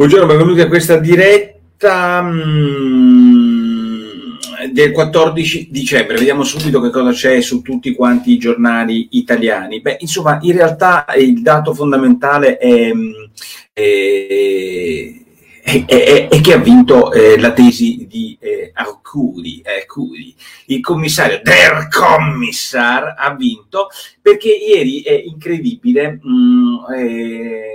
Buongiorno, benvenuti a questa diretta mm, del 14 dicembre. Vediamo subito che cosa c'è su tutti quanti i giornali italiani. Beh, insomma, in realtà il dato fondamentale è, mm, è e, che ha vinto eh, la tesi di eh, Arcuri, Arcuri. Il commissario, der Kommissar, ha vinto perché ieri è incredibile mh, mm, eh,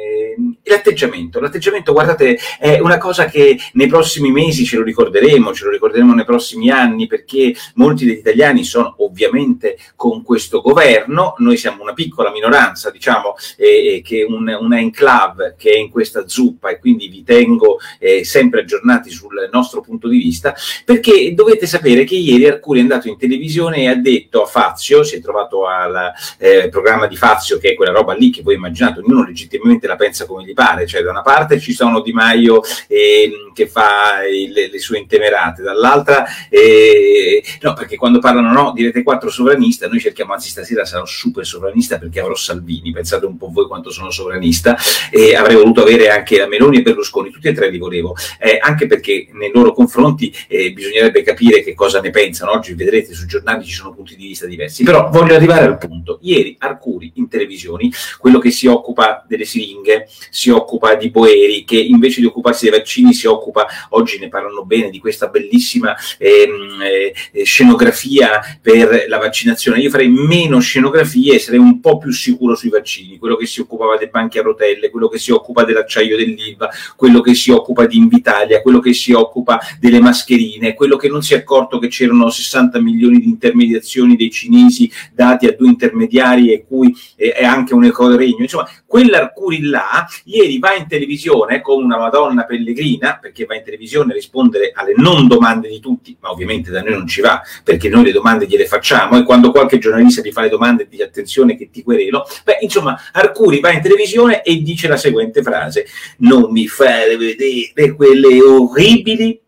l'atteggiamento. L'atteggiamento, guardate, è una cosa che nei prossimi mesi ce lo ricorderemo, ce lo ricorderemo nei prossimi anni perché molti degli italiani sono ovviamente con questo governo. Noi siamo una piccola minoranza, diciamo, eh, che un, una enclave che è in questa zuppa e quindi vi tengo eh, sempre aggiornati sul nostro punto di vista, perché dovete sapere che ieri Arcuri è andato in televisione e ha detto a Fazio, si è trovato al eh, programma di Fazio, che è quella roba lì che voi immaginate, ognuno legittimamente la pensa come gli pare, cioè da una parte ci sono Di Maio eh, che fa il, le sue intemerate, dall'altra eh, no, perché quando parlano no, di Rete 4 sovranista, noi cerchiamo, anzi stasera sarò super sovranista perché avrò Salvini, pensate un po' voi quanto sono sovranista, e avrei voluto avere anche la Meloni e Berlusconi, tutti e tre li volevo, eh, anche perché nei loro confronti eh, bisognerebbe capire che cosa ne pensano. Oggi vedrete sui giornali ci sono punti di vista diversi, però voglio arrivare al punto. Ieri Arcuri in televisione, quello che si occupa delle siringhe, si occupa di Boeri, che invece di occuparsi dei vaccini si occupa, oggi ne parlano bene, di questa bellissima ehm, eh, scenografia per la vaccinazione. Io farei meno scenografie e sarei un po' più sicuro sui vaccini, quello che si occupava dei banchi a rotelle, quello che si occupa dell'acciaio dell'ILVA, quello che si occupa di Invitalia, quello che si occupa delle mascherine, quello che non si è accorto che c'erano 60 milioni di intermediazioni dei cinesi dati a due intermediari e cui è anche un ecoregno. Insomma, quell'Arcuri là ieri va in televisione con una Madonna pellegrina, perché va in televisione a rispondere alle non domande di tutti, ma ovviamente da noi non ci va, perché noi le domande gliele facciamo e quando qualche giornalista ti fa le domande di attenzione che ti querelo, beh, insomma, Arcuri va in televisione e dice la seguente frase: Non mi fare vedere quelle orribili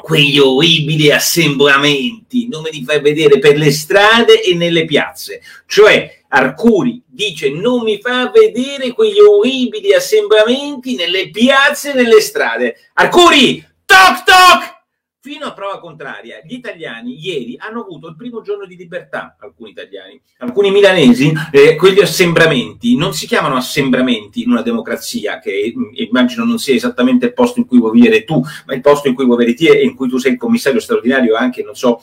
quegli orribili assembramenti, non me li fai vedere per le strade e nelle piazze. Cioè, Arcuri dice non mi fa vedere quegli orribili assembramenti nelle piazze e nelle strade. Arcuri, toc toc! Fino a prova contraria, gli italiani ieri hanno avuto il primo giorno di libertà, alcuni italiani, alcuni milanesi, eh, quegli assembramenti. Non si chiamano assembramenti in una democrazia, che mm, immagino non sia esattamente il posto in cui vuoi vivere tu, ma il posto in cui vuoi vivere te e in cui tu sei il commissario straordinario anche, non so,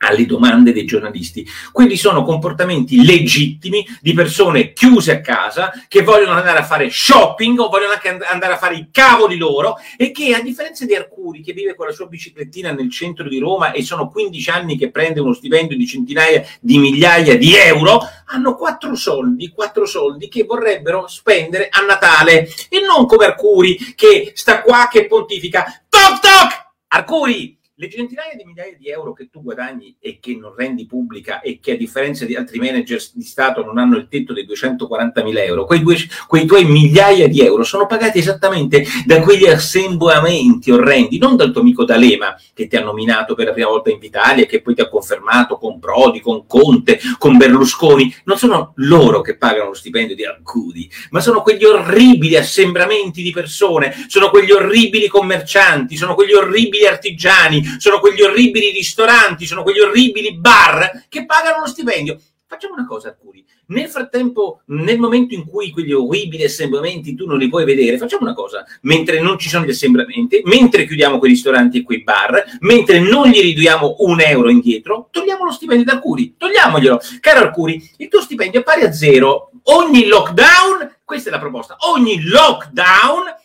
alle domande dei giornalisti. Quelli sono comportamenti legittimi di persone chiuse a casa che vogliono andare a fare shopping o vogliono anche andare a fare i cavoli loro e che a differenza di Arcuri che vive con la sua biciclettina nel centro di Roma e sono 15 anni che prende uno stipendio di centinaia di migliaia di euro, hanno quattro soldi, quattro soldi che vorrebbero spendere a Natale e non come Arcuri che sta qua che pontifica. Toc toc! Arcuri! Le centinaia di migliaia di euro che tu guadagni e che non rendi pubblica e che a differenza di altri manager di Stato non hanno il tetto dei 240 mila euro, quei, due, quei tuoi migliaia di euro sono pagati esattamente da quegli assembramenti orrendi, non dal tuo amico D'Alema che ti ha nominato per la prima volta in Italia e che poi ti ha confermato con Prodi, con Conte, con Berlusconi, non sono loro che pagano lo stipendio di Arcudi, ma sono quegli orribili assembramenti di persone, sono quegli orribili commercianti, sono quegli orribili artigiani, sono quegli orribili ristoranti, sono quegli orribili bar che pagano lo stipendio. Facciamo una cosa, Arcuri. Nel frattempo, nel momento in cui quegli orribili assembramenti tu non li puoi vedere, facciamo una cosa. Mentre non ci sono gli assembramenti, mentre chiudiamo quei ristoranti e quei bar, mentre non gli riduiamo un euro indietro, togliamo lo stipendio da Arcuri. Togliamoglielo. Caro Arcuri, il tuo stipendio è pari a zero. Ogni lockdown, questa è la proposta, ogni lockdown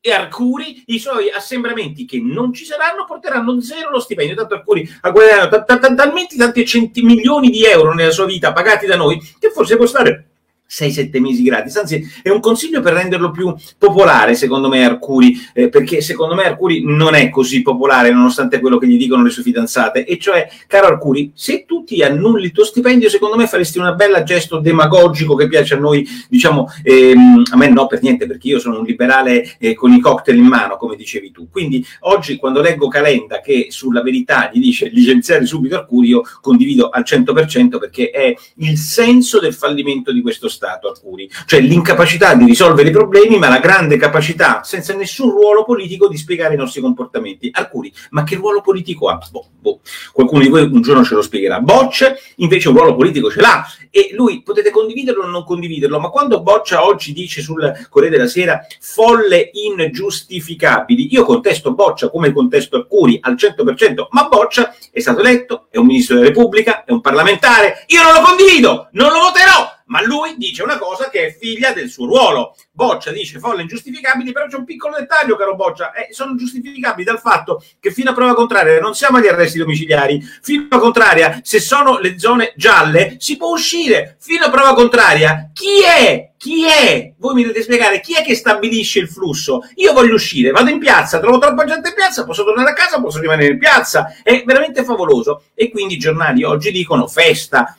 e Arcuri i suoi assembramenti che non ci saranno porteranno zero lo stipendio. Tanto Arcuri ha guadagnato talmente tanti milioni di euro nella sua vita pagati da noi che forse può stare 6-7 mesi gratis, anzi è un consiglio per renderlo più popolare secondo me Arcuri, eh, perché secondo me Arcuri non è così popolare nonostante quello che gli dicono le sue fidanzate, e cioè, caro Arcuri, se tu ti annulli il tuo stipendio, secondo me faresti una bella gesto demagogico che piace a noi, diciamo, ehm, a me no per niente, perché io sono un liberale eh, con i cocktail in mano, come dicevi tu, quindi oggi quando leggo Calenda che sulla verità gli dice licenziare subito Arcuri, io condivido al 100% perché è il senso del fallimento di questo Stato Stato Arcuri, cioè l'incapacità di risolvere i problemi, ma la grande capacità, senza nessun ruolo politico, di spiegare i nostri comportamenti. Arcuri, ma che ruolo politico ha? Boh, boh. Qualcuno di voi un giorno ce lo spiegherà. Boccia invece un ruolo politico ce l'ha e lui potete condividerlo o non condividerlo, ma quando Boccia oggi dice sul Corriere della Sera folle ingiustificabili, io contesto Boccia come contesto Arcuri al 100%, ma Boccia è stato eletto, è un ministro della Repubblica, è un parlamentare, io non lo condivido, non lo voterò, ma lui dice una cosa che è figlia del suo ruolo. Boccia dice folle ingiustificabili, però c'è un piccolo dettaglio, caro Boccia, eh, sono giustificabili dal fatto che fino a prova contraria non siamo agli arresti domiciliari, fino a prova contraria se sono le zone gialle si può uscire, fino a prova contraria chi è? Chi è? Voi mi dovete spiegare chi è che stabilisce il flusso? Io voglio uscire, vado in piazza, trovo troppa gente in piazza, posso tornare a casa, posso rimanere in piazza. È veramente favoloso. E quindi i giornali oggi dicono festa,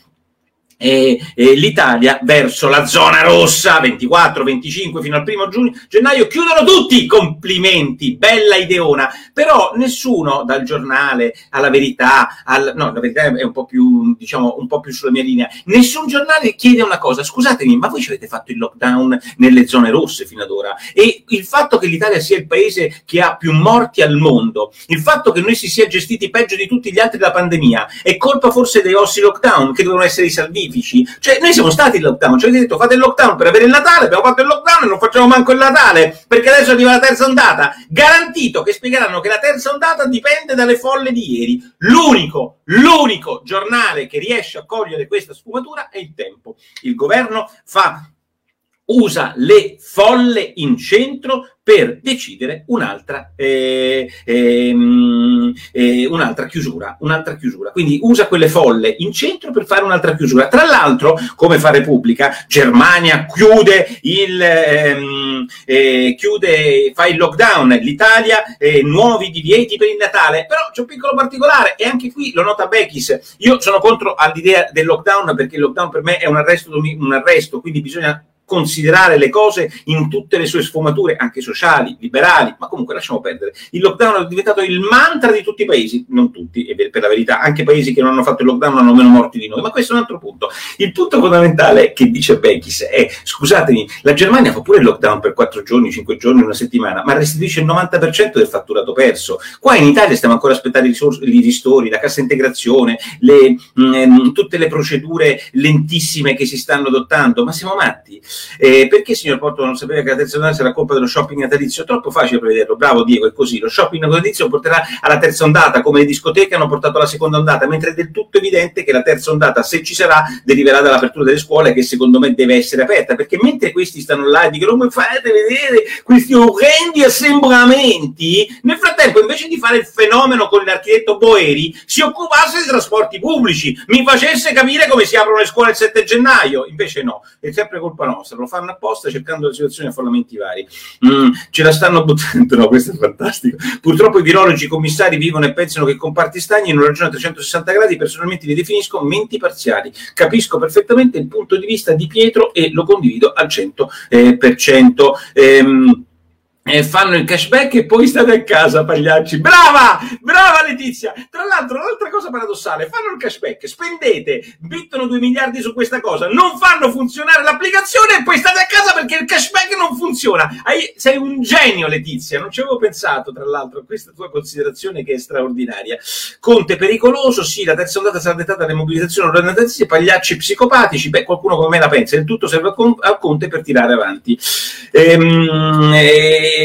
eh, eh, l'Italia verso la zona rossa 24, 25 fino al primo giugno, gennaio chiudono tutti. Complimenti bella ideona. Però nessuno dal giornale alla verità al, no la verità è un po' più diciamo un po' più sulla mia linea. Nessun giornale chiede una cosa. Scusatemi ma voi ci avete fatto il lockdown nelle zone rosse fino ad ora? E il fatto che l'Italia sia il paese che ha più morti al mondo il fatto che noi si sia gestiti peggio di tutti gli altri della pandemia è colpa forse dei vostri lockdown che devono essere risalviti pacifici. Cioè, noi siamo stati in lockdown, ci avete detto fate il lockdown per avere il Natale, abbiamo fatto il lockdown e non facciamo manco il Natale, perché adesso arriva la terza ondata. Garantito che spiegheranno che la terza ondata dipende dalle folle di ieri. L'unico, l'unico giornale che riesce a cogliere questa sfumatura è il tempo. Il governo fa usa le folle in centro per decidere un'altra, eh, eh, eh, un'altra, chiusura, un'altra chiusura. Quindi usa quelle folle in centro per fare un'altra chiusura. Tra l'altro, come fa Repubblica, Germania chiude il, ehm, eh, chiude, fa il lockdown, l'Italia eh, nuovi divieti per il Natale. Però c'è un piccolo particolare e anche qui lo nota Bechis. Io sono contro all'idea del lockdown perché il lockdown per me è un arresto, un arresto quindi bisogna considerare le cose in tutte le sue sfumature, anche sociali, liberali, ma comunque lasciamo perdere. Il lockdown è diventato il mantra di tutti i paesi, non tutti, e per la verità, anche paesi che non hanno fatto il lockdown hanno meno morti di noi, ma questo è un altro punto. Il punto fondamentale che dice Bechis è, scusatemi, la Germania fa pure il lockdown per 4 giorni, 5 giorni, una settimana, ma restituisce il 90% del fatturato perso. Qua in Italia stiamo ancora aspettando i ristori, la cassa integrazione, le, mh, mm, tutte le procedure lentissime che si stanno adottando, ma siamo matti. Eh, perché signor Porto non sapeva che la terza ondata sarà colpa dello shopping natalizio? Troppo facile prevederlo, bravo Diego, è così. Lo shopping natalizio porterà alla terza ondata, come le discoteche hanno portato alla seconda ondata, mentre è del tutto evidente che la terza ondata, se ci sarà, deriverà dall'apertura delle scuole, che secondo me deve essere aperta, perché mentre questi stanno là e dicono come fate vedere questi orrendi assembramenti, nel frattempo invece di fare il fenomeno con l'architetto Boeri, si occupasse dei trasporti pubblici, mi facesse capire come si aprono le scuole il 7 gennaio, invece no, è sempre colpa nostra nostra, lo fanno apposta cercando le situazioni a affollamenti vari. Mm, ce la stanno buttando, no, questo è fantastico. Purtroppo i virologi commissari vivono e pensano che comparti stagni in una ragione a 360 gradi, personalmente li definisco menti parziali. Capisco perfettamente il punto di vista di Pietro e lo condivido al 100%. Eh. Ehm, eh, fanno il cashback e poi state a casa, pagliacci. Brava! Brava Letizia! Tra l'altro, un'altra cosa paradossale, fanno il cashback, spendete, mettono 2 miliardi su questa cosa, non fanno funzionare l'applicazione e poi state a casa perché il cashback non funziona. Hai, sei un genio, Letizia, non ci avevo pensato, tra l'altro, a questa tua considerazione che è straordinaria. Conte pericoloso, sì, la terza ondata sarà dettata dalle mobilitazioni organizzative, pagliacci psicopatici, beh, qualcuno come me la pensa, il tutto serve a Conte per tirare avanti. Ehm, e,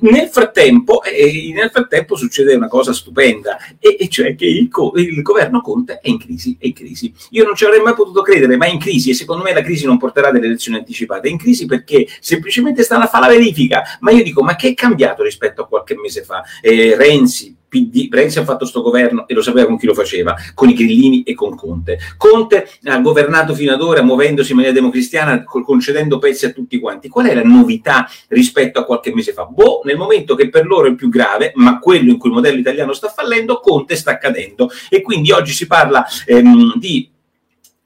nel frattempo, e nel frattempo succede una cosa stupenda, e, e cioè che il, il, governo Conte è in crisi, è in crisi. Io non ci avrei mai potuto credere, ma è in crisi e secondo me la crisi non porterà delle elezioni anticipate. È in crisi perché semplicemente stanno a fare la verifica. Ma io dico, ma che è cambiato rispetto a qualche mese fa? Eh, Renzi, PD, Renzi ha fatto questo governo e lo sapeva con chi lo faceva, con i grillini e con Conte. Conte ha governato fino ad ora muovendosi in maniera democristiana, concedendo pezzi a tutti quanti. Qual è la novità rispetto a qualche mese fa? Boh, nel momento che per loro è il più grave, ma quello in cui il modello italiano sta fallendo, Conte sta cadendo. E quindi oggi si parla ehm, di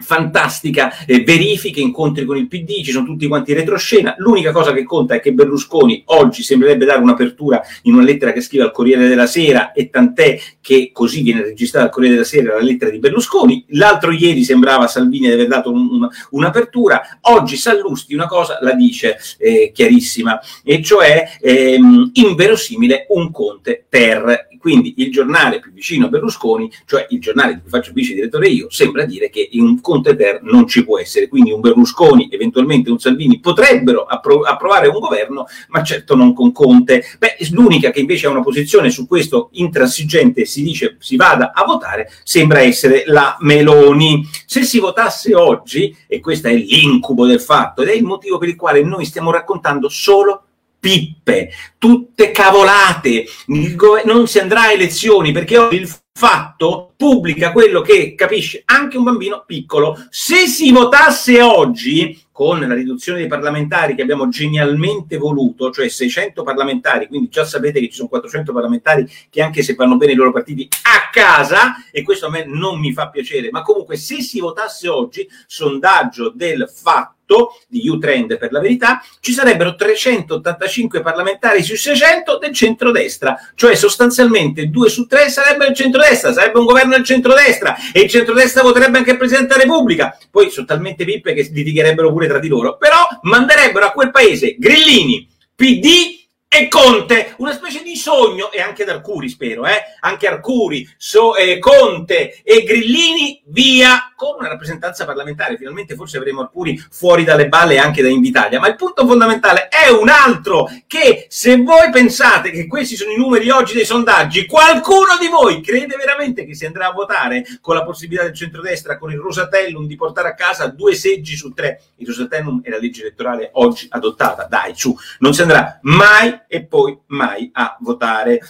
fantastica eh, verifiche, incontri con il PD, ci sono tutti quanti in retroscena. L'unica cosa che conta è che Berlusconi oggi sembrerebbe dare un'apertura in una lettera che scrive al Corriere della Sera e tant'è che così viene registrata al Corriere della Sera la lettera di Berlusconi. L'altro ieri sembrava Salvini di aver dato un, un, un'apertura. Oggi Sallusti una cosa la dice eh, chiarissima, e cioè ehm, inverosimile un Conte ter. Quindi il giornale più vicino a Berlusconi, cioè il giornale di cui faccio vice direttore io, sembra dire che un Conte ter non ci può essere. Quindi un Berlusconi, eventualmente un Salvini potrebbero appro- approvare un governo, ma certo non con Conte. Beh, l'unica che invece ha una posizione su questo intransigente si dice si vada a votare, sembra essere la Meloni. Se si votasse oggi, e questo è l'incubo del fatto, ed è il motivo per il quale noi stiamo raccontando solo pippe, tutte cavolate, non si andrà a elezioni perché oggi il fatto pubblica quello che capisce anche un bambino piccolo. Se si votasse oggi con la riduzione dei parlamentari che abbiamo genialmente voluto, cioè 600 parlamentari, quindi già sapete che ci sono 400 parlamentari che anche se vanno bene i loro partiti a casa, e questo a me non mi fa piacere, ma comunque se si votasse oggi, sondaggio del fatto, di U-Trend per la verità, ci sarebbero 385 parlamentari su 600 del centrodestra, cioè sostanzialmente 2 su 3 sarebbero il centrodestra, sarebbe un governo del centrodestra e il centrodestra voterebbe anche il Presidente della Repubblica. Poi sono talmente pippe che litigherebbero pure tra di loro, però manderebbero a quel paese Grillini, PD e Conte, una specie di sogno, e anche Arcuri spero, eh? anche Arcuri, so, eh, Conte e Grillini via con una rappresentanza parlamentare. Finalmente forse avremo Arcuri fuori dalle balle anche da Invitalia. Ma il punto fondamentale è un altro, che se voi pensate che questi sono i numeri oggi dei sondaggi, qualcuno di voi crede veramente che si andrà a votare con la possibilità del centrodestra, con il Rosatellum, di portare a casa due seggi su tre. Il Rosatellum è la legge elettorale oggi adottata. Dai, su, non si andrà mai e poi mai a votare.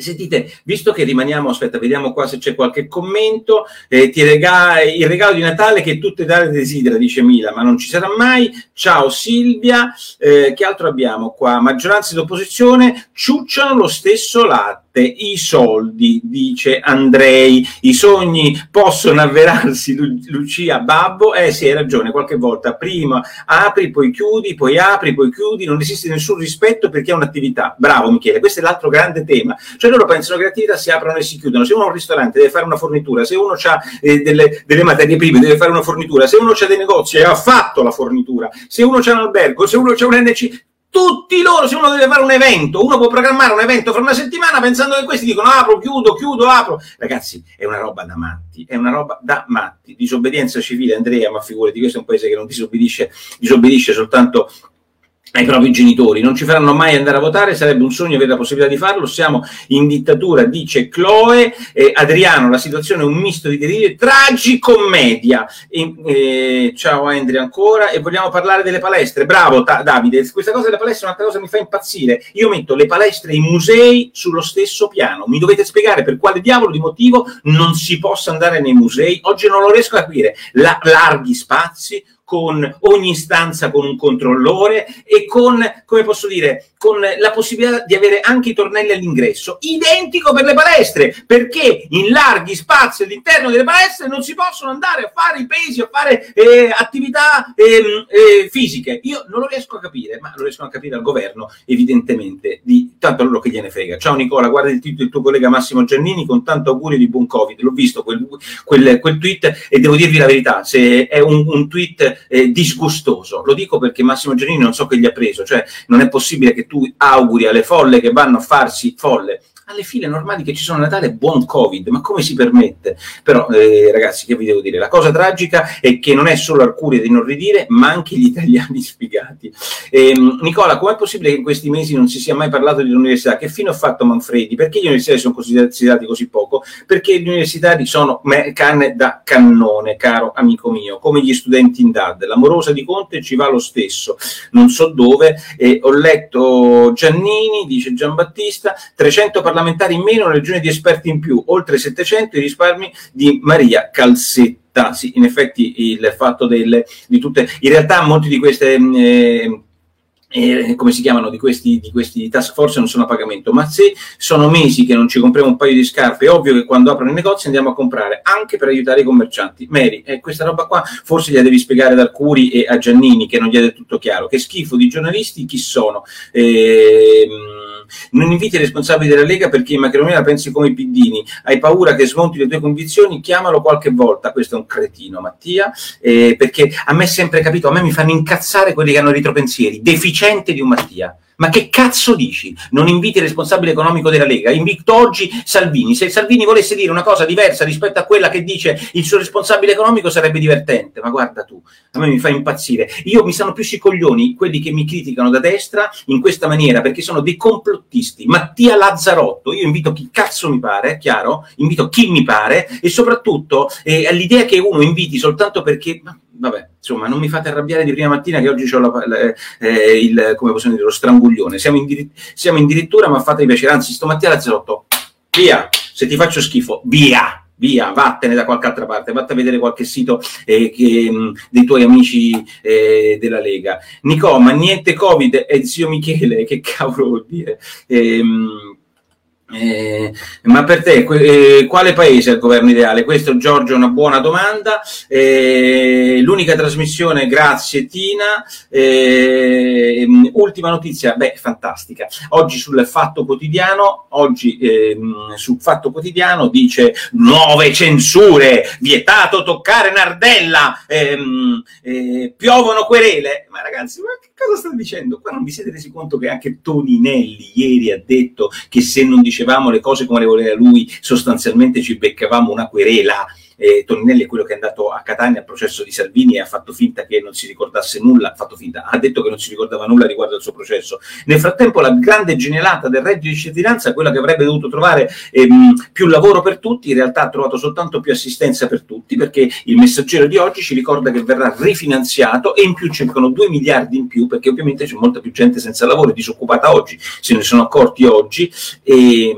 Sentite, visto che rimaniamo, aspetta, vediamo qua se c'è qualche commento. Eh, ti rega- il regalo di Natale che tutte dare desidera, dice Mila, ma non ci sarà mai. Ciao Silvia, eh, che altro abbiamo qua? Maggioranza d'opposizione ciucciano lo stesso latte i soldi, dice Andrei, i sogni possono avverarsi, Lu- Lucia Babbo, eh sì, hai ragione, qualche volta prima apri, poi chiudi, poi apri, poi chiudi, non esiste nessun rispetto perché è un'attività. Bravo Michele, questo è l'altro grande tema. Cioè loro pensano che le attività si aprono e si chiudono. Se uno ha un ristorante deve fare una fornitura, se uno ha eh, delle, delle, materie prime deve fare una fornitura, se uno ha dei negozi e ha fatto la fornitura, se uno ha un albergo, se uno ha un NC, tutti loro, se uno deve fare un evento, uno può programmare un evento fra una settimana pensando che questi dicono apro, chiudo, chiudo, apro. Ragazzi, è una roba da matti, è una roba da matti. Disobbedienza civile, Andrea, ma figurati, questo è un paese che non disobbedisce, disobbedisce soltanto ai propri genitori, non ci faranno mai andare a votare, sarebbe un sogno avere la possibilità di farlo, siamo in dittatura, dice Chloe, eh, Adriano, la situazione è un misto di delirio tragicommedia. E, eh, ciao Andrea ancora, e vogliamo parlare delle palestre, bravo ta- Davide, questa cosa delle palestre è un'altra cosa che mi fa impazzire, io metto le palestre e i musei sullo stesso piano, mi dovete spiegare per quale diavolo di motivo non si possa andare nei musei, oggi non lo riesco a capire, La- larghi spazi, con ogni stanza con un controllore e con, come posso dire, con la possibilità di avere anche i tornelli all'ingresso, identico per le palestre, perché in larghi spazi all'interno delle palestre non si possono andare a fare i pesi, a fare eh, attività eh, eh, fisiche. Io non lo riesco a capire, ma lo riesco a capire al governo, evidentemente, di tanto a loro che gliene frega. Ciao Nicola, guarda il tweet del tuo collega Massimo Giannini con tanto augurio di buon Covid. L'ho visto quel, quel, quel tweet e devo dirvi la verità, se è un, un tweet eh, disgustoso. Lo dico perché Massimo Giannini non so che gli ha preso, cioè non è possibile che tu auguri alle folle che vanno a farsi folle alle file normali che ci sono a Natale buon Covid, ma come si permette? Però eh, ragazzi, che vi devo dire? La cosa tragica è che non è solo Arcuri di non ridire, ma anche gli italiani sfigati. Eh, Nicola, com'è possibile che in questi mesi non si sia mai parlato dell'università? Che fine ha fatto Manfredi? Perché gli universitari sono considerati così poco? Perché gli universitari sono canne da cannone, caro amico mio, come gli studenti in DAD. L'amorosa di Conte ci va lo stesso, non so dove. Eh, ho letto Giannini, dice Giambattista, 300 parlamentari parlamentari in meno, una legione di esperti in più, oltre 700 i risparmi di Maria Calzetta. Sì, in effetti il fatto delle, di tutte, in realtà molti di queste... Eh, eh, come si chiamano di questi, di questi task force non sono a pagamento, ma se sono mesi che non ci compriamo un paio di scarpe, è ovvio che quando aprono i negozi andiamo a comprare anche per aiutare i commercianti. Mary, eh, questa roba qua forse gliela devi spiegare ad Arcuri e a Giannini che non gli è del tutto chiaro. Che schifo di giornalisti chi sono? Eh, non inviti i responsabili della Lega perché in Macronia la pensi come i piddini, hai paura che smonti le tue convinzioni, chiamalo qualche volta, questo è un cretino Mattia, eh, perché a me è sempre capito, a me mi fanno incazzare quelli che hanno ritropensieri, deficiente di un Mattia. Ma che cazzo dici? Non inviti il responsabile economico della Lega, invito oggi Salvini. Se Salvini volesse dire una cosa diversa rispetto a quella che dice il suo responsabile economico sarebbe divertente, ma guarda tu, a me mi fa impazzire. Io mi stanno più sui coglioni quelli che mi criticano da destra in questa maniera perché sono dei complottisti. Mattia Lazzarotto, io invito chi cazzo mi pare, chiaro? Invito chi mi pare e soprattutto eh, l'idea che uno inviti soltanto perché vabbè, insomma, non mi fate arrabbiare di prima mattina che oggi ho la, la, eh, il, come possiamo dire, lo stranguglione. Siamo in, dir- siamo in dirittura, ma fate piacere. Anzi, stamattina alle 08, via, se ti faccio schifo, via, via, vattene da qualche altra parte, vattene a vedere qualche sito eh, che, mh, dei tuoi amici eh, della Lega. Nico, ma niente Covid, è zio Michele, che cavolo vuol dire? Ehm, eh, ma per te eh, quale paese è il governo ideale? Questo Giorgio è una buona domanda. Eh, l'unica trasmissione, grazie Tina. Eh, ultima notizia, beh, fantastica. Oggi sul Fatto Quotidiano, oggi ehm, sul Fatto Quotidiano dice nuove censure, vietato toccare Nardella, ehm, eh, piovono querele. Ma ragazzi, ma che cosa state dicendo? Qua non vi siete resi conto che anche Toninelli ieri ha detto che se non dice dicevamo le cose come le voleva lui, sostanzialmente ci beccavamo una querela eh, Toninelli è quello che è andato a Catania al processo di Salvini e ha fatto finta che non si ricordasse nulla, ha fatto finta, ha detto che non si ricordava nulla riguardo al suo processo. Nel frattempo la grande genialata del reddito di cittadinanza, quella che avrebbe dovuto trovare ehm, più lavoro per tutti, in realtà ha trovato soltanto più assistenza per tutti, perché il messaggero di oggi ci ricorda che verrà rifinanziato e in più cercano 2 miliardi in più, perché ovviamente c'è molta più gente senza lavoro e disoccupata oggi, se ne sono accorti oggi. E,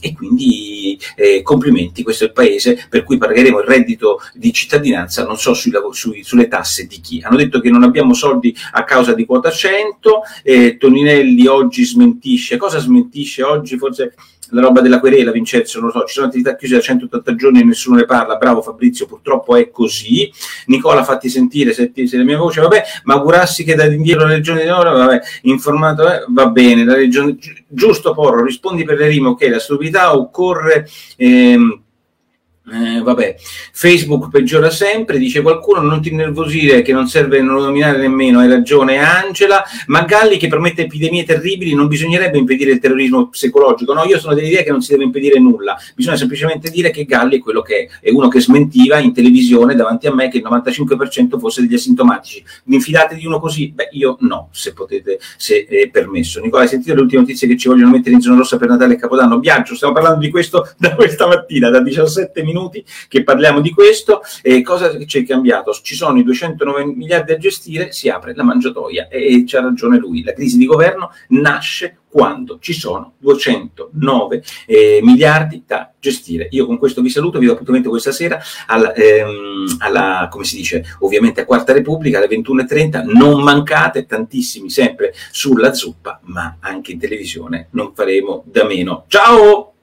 e quindi eh, complimenti, questo è il paese per cui pagheremo il reddito di cittadinanza, non so sui, sui, sulle tasse di chi. Hanno detto che non abbiamo soldi a causa di quota 100, eh, Toninelli oggi smentisce, cosa smentisce oggi? Forse la roba della querela, Vincenzo, non lo so, ci sono attività chiuse da 180 giorni e nessuno ne parla, bravo Fabrizio, purtroppo è così. Nicola, fatti sentire se, ti, se la mia voce, vabbè, ma augurassi che da indietro la regione di ora, vabbè, informato, eh, va bene, la regione, giusto Porro, rispondi per le rime, ok, la stupidità occorre... Ehm, eh, vabbè, Facebook peggiora sempre, dice qualcuno, non ti innervosire che non serve non nominare nemmeno, hai ragione Angela, ma Galli che promette epidemie terribili, non bisognerebbe impedire il terrorismo psicologico, no, io sono dell'idea che non si deve impedire nulla, bisogna semplicemente dire che Galli è quello che è, è uno che smentiva in televisione davanti a me che il 95% fosse degli asintomatici, vi infidate di uno così? Beh, io no, se potete, se è permesso. Nicola, hai sentito le ultime notizie che ci vogliono mettere in zona rossa per Natale e Capodanno? Biagio, stiamo parlando di questo da questa mattina, da 17 minuti minuti che parliamo di questo. E cosa c'è cambiato? Ci sono i 209 miliardi a gestire, si apre la mangiatoia e, e c'ha ragione lui. La crisi di governo nasce quando ci sono 209 eh, miliardi da gestire. Io con questo vi saluto, vi do appuntamento questa sera alla, ehm, alla, come si dice, ovviamente a Quarta Repubblica alle 21.30, non mancate tantissimi sempre sulla zuppa, ma anche in televisione non faremo da meno. Ciao!